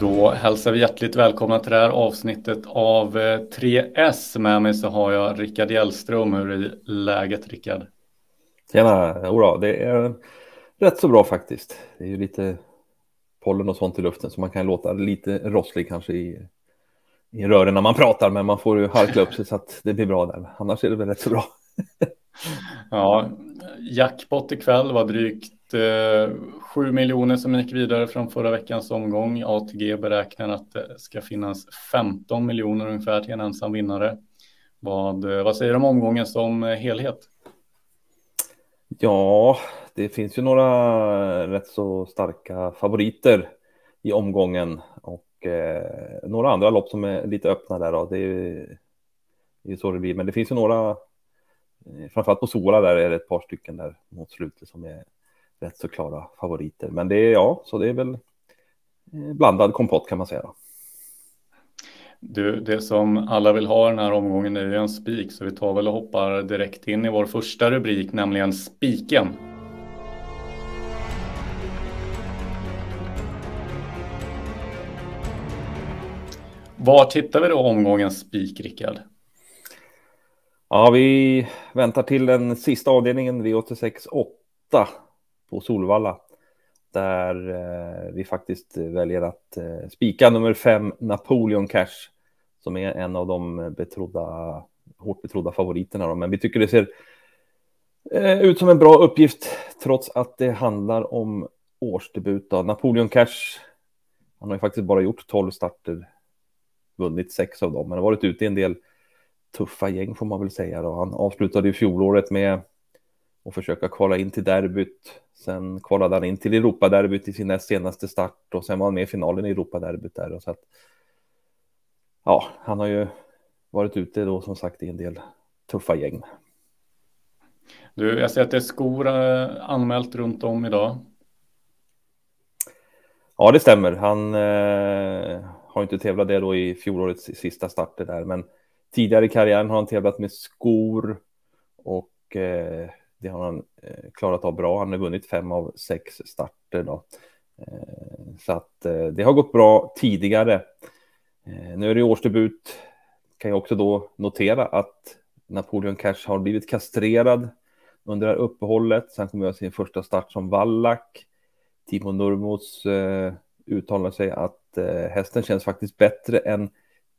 Då hälsar vi hjärtligt välkomna till det här avsnittet av 3S. Eh, Med mig så har jag Rickard Hjellström. Hur är läget Rickard? Tjena, jodå, det är rätt så bra faktiskt. Det är ju lite pollen och sånt i luften så man kan låta lite rosslig kanske i, i rören när man pratar men man får ju harkla upp sig så att det blir bra där. Annars är det väl rätt så bra. ja, jackpot ikväll var drygt 7 eh, miljoner som gick vidare från förra veckans omgång. ATG beräknar att det ska finnas 15 miljoner ungefär till en ensam vinnare. Vad, eh, vad säger du om omgången som helhet? Ja, det finns ju några rätt så starka favoriter i omgången och eh, några andra lopp som är lite öppna där. Då. Det är ju det är så det blir, men det finns ju några, eh, framförallt på Sola där är det ett par stycken där mot slutet som är rätt så klara favoriter. Men det är ja, så det är väl eh, blandad kompott kan man säga. Du, det som alla vill ha den här omgången är ju en spik, så vi tar väl och hoppar direkt in i vår första rubrik, nämligen spiken. Var tittar vi då omgångens spik, Rickard? Ja, vi väntar till den sista avdelningen, V86 8 på Solvalla. Där eh, vi faktiskt väljer att eh, spika nummer fem Napoleon Cash. Som är en av de betrodda, hårt betrodda favoriterna. Då. Men vi tycker det ser eh, ut som en bra uppgift trots att det handlar om årsdebut. Då. Napoleon Cash, han har ju faktiskt bara gjort 12 starter, vunnit sex av dem, men har varit ute i en del tuffa gäng får man väl säga. Då. Han avslutade ju fjolåret med att försöka kvala in till derbyt. Sen kvalade han in till Europaderbyt i sin näst senaste start och sen var han med i finalen i Europaderbyt där. Och så att, ja, han har ju varit ute då som sagt i en del tuffa gäng. Du, jag ser att det är skor eh, anmält runt om idag. Ja, det stämmer. Han eh, har inte tävlat det då i fjolårets sista starter där, men tidigare i karriären har han tävlat med skor och eh, det har han eh, klarat av bra. Han har vunnit fem av sex starter då. Eh, så att eh, det har gått bra tidigare. Eh, nu är det årsdebut. Kan jag också då notera att Napoleon Cash har blivit kastrerad under det här uppehållet. Sen kommer jag sin första start som vallack. Timo Nurmos eh, uttalar sig att eh, hästen känns faktiskt bättre än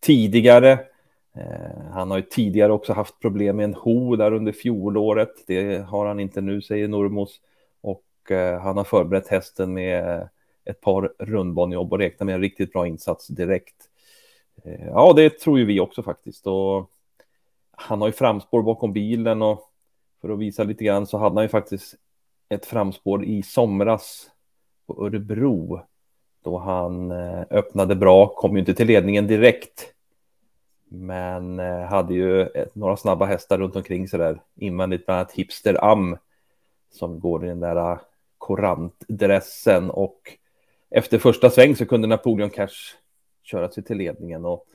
tidigare. Eh, han har ju tidigare också haft problem med en ho där under fjolåret. Det har han inte nu, säger Normos. Och eh, han har förberett hästen med ett par rundbanjobb och räknar med en riktigt bra insats direkt. Eh, ja, det tror ju vi också faktiskt. Och han har ju framspår bakom bilen och för att visa lite grann så hade han ju faktiskt ett framspår i somras på Örebro då han öppnade bra, kom ju inte till ledningen direkt men eh, hade ju eh, några snabba hästar runt omkring sig där invändigt, bland annat Hipster Am som går i den där eh, korantdressen. Och efter första sväng så kunde Napoleon Cash köra sig till ledningen. Och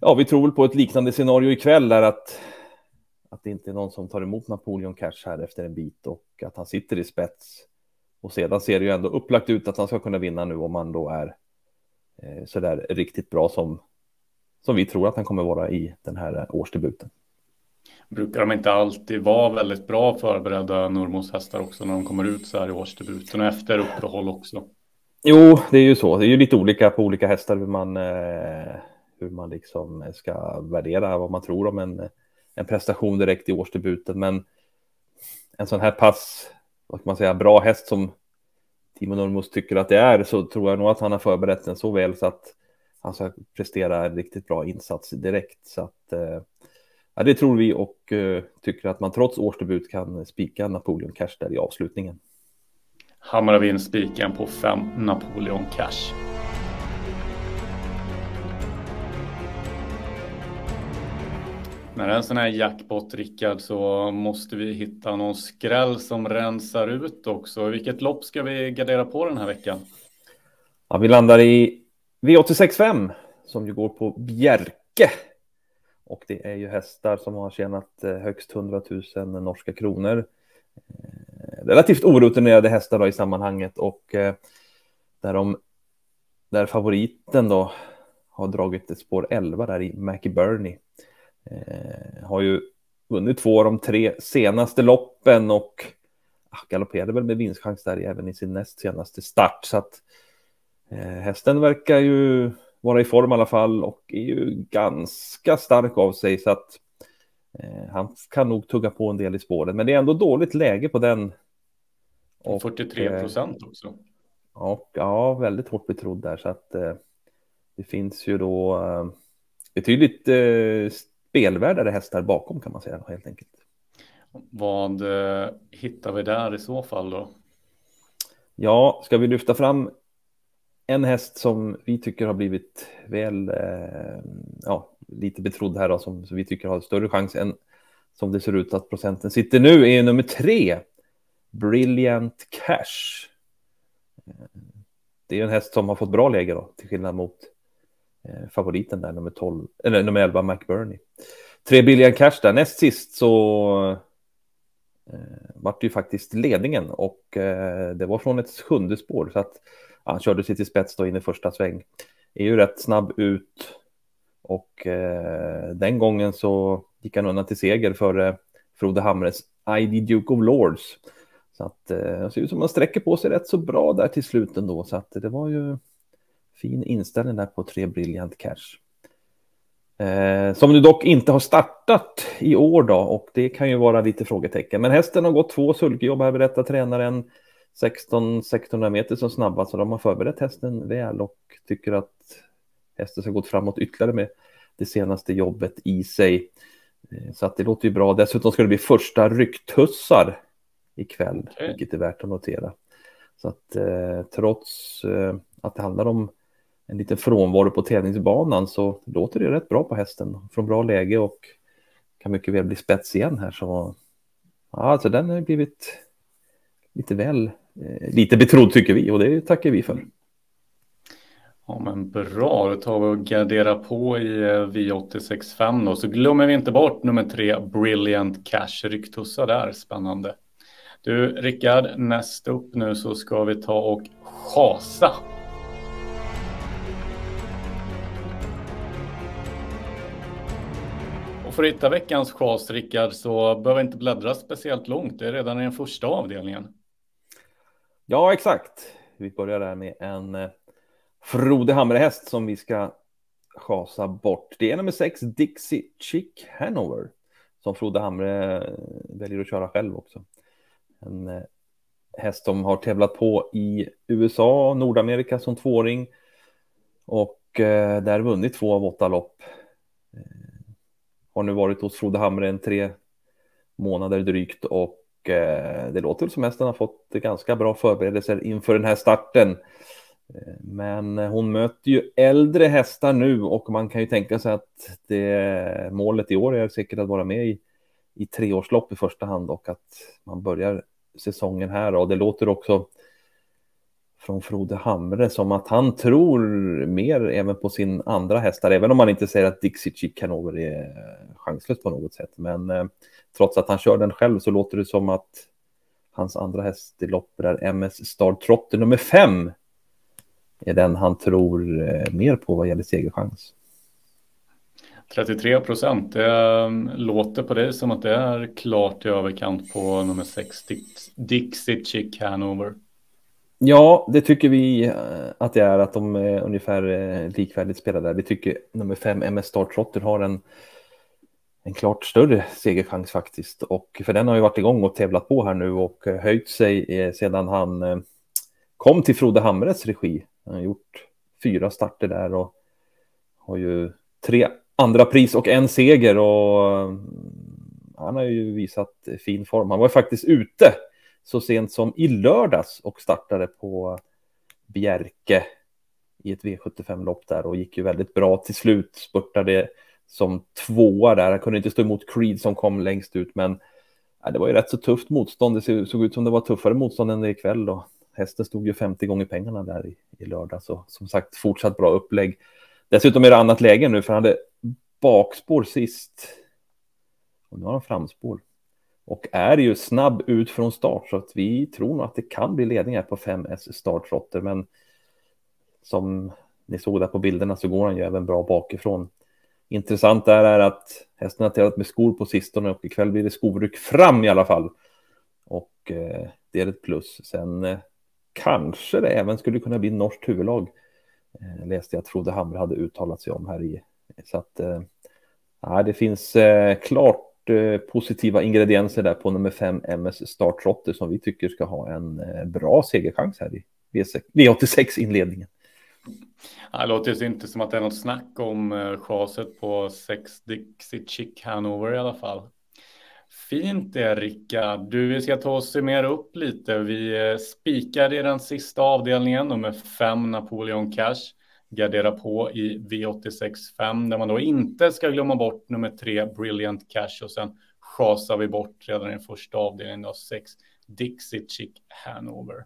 ja, vi tror väl på ett liknande scenario ikväll där att att det inte är någon som tar emot Napoleon Cash här efter en bit och att han sitter i spets. Och sedan ser det ju ändå upplagt ut att han ska kunna vinna nu om han då är eh, så där riktigt bra som som vi tror att han kommer vara i den här årsdebuten. Brukar de inte alltid vara väldigt bra förberedda Normos hästar också när de kommer ut så här i årsdebuten och efter uppehåll också? Jo, det är ju så. Det är ju lite olika på olika hästar hur man, eh, hur man liksom ska värdera vad man tror om en, en prestation direkt i årsdebuten. Men en sån här pass, vad man säga, bra häst som Timo Normos tycker att det är så tror jag nog att han har förberett den så väl så att han ska prestera en riktigt bra insats direkt. Så att, eh, ja, det tror vi och eh, tycker att man trots årsdebut kan spika Napoleon Cash där i avslutningen. Hamrar vi in spiken på fem Napoleon Cash. När det är en sån här jackpot, Rickard, så måste vi hitta någon skräll som rensar ut också. Vilket lopp ska vi gardera på den här veckan? Ja, vi landar i V865 som ju går på Bjerke. Och det är ju hästar som har tjänat eh, högst 100 000 norska kronor. Eh, relativt orutinerade hästar då i sammanhanget och eh, där de där favoriten då har dragit ett spår 11 där i Mackie Burney. Eh, har ju vunnit två av de tre senaste loppen och ah, galopperade väl med vinstchans där även i sin näst senaste start. Så att eh, hästen verkar ju vara i form i alla fall och är ju ganska stark av sig så att eh, han kan nog tugga på en del i spåren. Men det är ändå dåligt läge på den. Och, 43 eh, procent också. Och, ja, väldigt hårt betrodd där så att eh, det finns ju då eh, betydligt eh, spelvärdare hästar bakom kan man säga helt enkelt. Vad eh, hittar vi där i så fall då? Ja, ska vi lyfta fram en häst som vi tycker har blivit väl, eh, ja, lite betrodd här då, som, som vi tycker har större chans än som det ser ut att procenten sitter nu, är nummer tre, Brilliant Cash. Eh, det är en häst som har fått bra läge då, till skillnad mot eh, favoriten där, nummer 12, eller nummer 11, McBurney. Tre Brilliant Cash där, näst sist så eh, vart det ju faktiskt ledningen och eh, det var från ett sjunde spår så att han körde sig till spets då in i första sväng. Är ju rätt snabb ut och eh, den gången så gick han undan till seger före Frode Hamres ID Duke of Lords. Så att eh, det ser ut som man sträcker på sig rätt så bra där till slut ändå. Så att det var ju fin inställning där på tre Brilliant Cash. Eh, som nu dock inte har startat i år då och det kan ju vara lite frågetecken. Men hästen har gått två sulkejobb här berättar tränaren. 16-1600 meter som snabbast så de har förberett hästen väl och tycker att hästen ska gått framåt ytterligare med det senaste jobbet i sig. Eh, så att det låter ju bra. Dessutom ska det bli första rycktussar ikväll, okay. vilket är värt att notera. Så att eh, trots eh, att det handlar om en liten frånvaro på tävlingsbanan så låter det rätt bra på hästen från bra läge och kan mycket väl bli spets igen här så ja, alltså den har blivit lite väl eh, lite betrodd tycker vi och det tackar vi för. Ja men bra, då tar vi och garderar på i eh, V865 då så glömmer vi inte bort nummer tre Brilliant Cash Ryktussa där, spännande. Du Rickard, näst upp nu så ska vi ta och chasa. För att hitta veckans chas, Rickard, så behöver inte bläddra speciellt långt. Det är redan i den första avdelningen. Ja, exakt. Vi börjar där med en eh, Frode Hamre-häst som vi ska chasa bort. Det är nummer sex, Dixie Chick Hanover, som Frode Hamre eh, väljer att köra själv också. En eh, häst som har tävlat på i USA, Nordamerika som tvååring och där vunnit två av åtta lopp. Har nu varit hos Frode Hamren tre månader drygt och eh, det låter som hästen har fått ganska bra förberedelser inför den här starten. Eh, men hon möter ju äldre hästar nu och man kan ju tänka sig att det målet i år är säkert att vara med i i treårslopp i första hand och att man börjar säsongen här och det låter också från Frode Hamre som att han tror mer även på sin andra hästar, även om man inte säger att Dixie Chick Hanover är eh, chanslös på något sätt. Men eh, trots att han kör den själv så låter det som att hans andra häst i loppet är MS Star Trotter nummer fem. Är den han tror eh, mer på vad gäller segerchans. 33 procent. Det ehm, låter på dig som att det är klart i överkant på nummer 6, Dixie Chick Hanover. Ja, det tycker vi eh, att det är, att de är ungefär eh, likvärdigt spelade. Vi tycker nummer fem, MS Star Trotter, har en, en klart större segerchans faktiskt. Och för den har ju varit igång och tävlat på här nu och höjt sig sedan han kom till Frode Hamrets regi. Han har gjort fyra starter där och har ju tre andra pris och en seger och han har ju visat fin form. Han var faktiskt ute så sent som i lördags och startade på Bjerke i ett V75-lopp där och gick ju väldigt bra till slut. Spurtade som tvåa där. Han kunde inte stå emot Creed som kom längst ut, men ja, det var ju rätt så tufft motstånd. Det såg ut som det var tuffare motstånd än det ikväll då. Hästen stod ju 50 gånger pengarna där i, i lördag, så som sagt fortsatt bra upplägg. Dessutom är det annat läge nu, för han hade bakspår sist. Och nu har han framspår. Och är ju snabb ut från start så att vi tror nog att det kan bli ledningar på 5S startrotter. Men som ni såg där på bilderna så går han ju även bra bakifrån. Intressant där är att hästen har tävlat med skor på sistone och ikväll blir det skoryck fram i alla fall. Och eh, det är ett plus. Sen eh, kanske det även skulle kunna bli norskt huvudlag. Eh, läste jag att Frode Hamre hade uttalat sig om här i. Så att eh, det finns eh, klart Eh, positiva ingredienser där på nummer 5 MS Startrotter som vi tycker ska ha en eh, bra segerchans här i V86 inledningen. Det låter ju inte som att det är något snack om eh, chaset på 6 Dixie Chick Hanover i alla fall. Fint det Rickard. Du, vi ska ta oss mer upp lite. Vi spikade i den sista avdelningen, nummer 5 Napoleon Cash. Gardera på i V865 där man då inte ska glömma bort nummer tre, Brilliant Cash och sen schasar vi bort redan i första avdelningen av sex, Dixie Chick Hanover.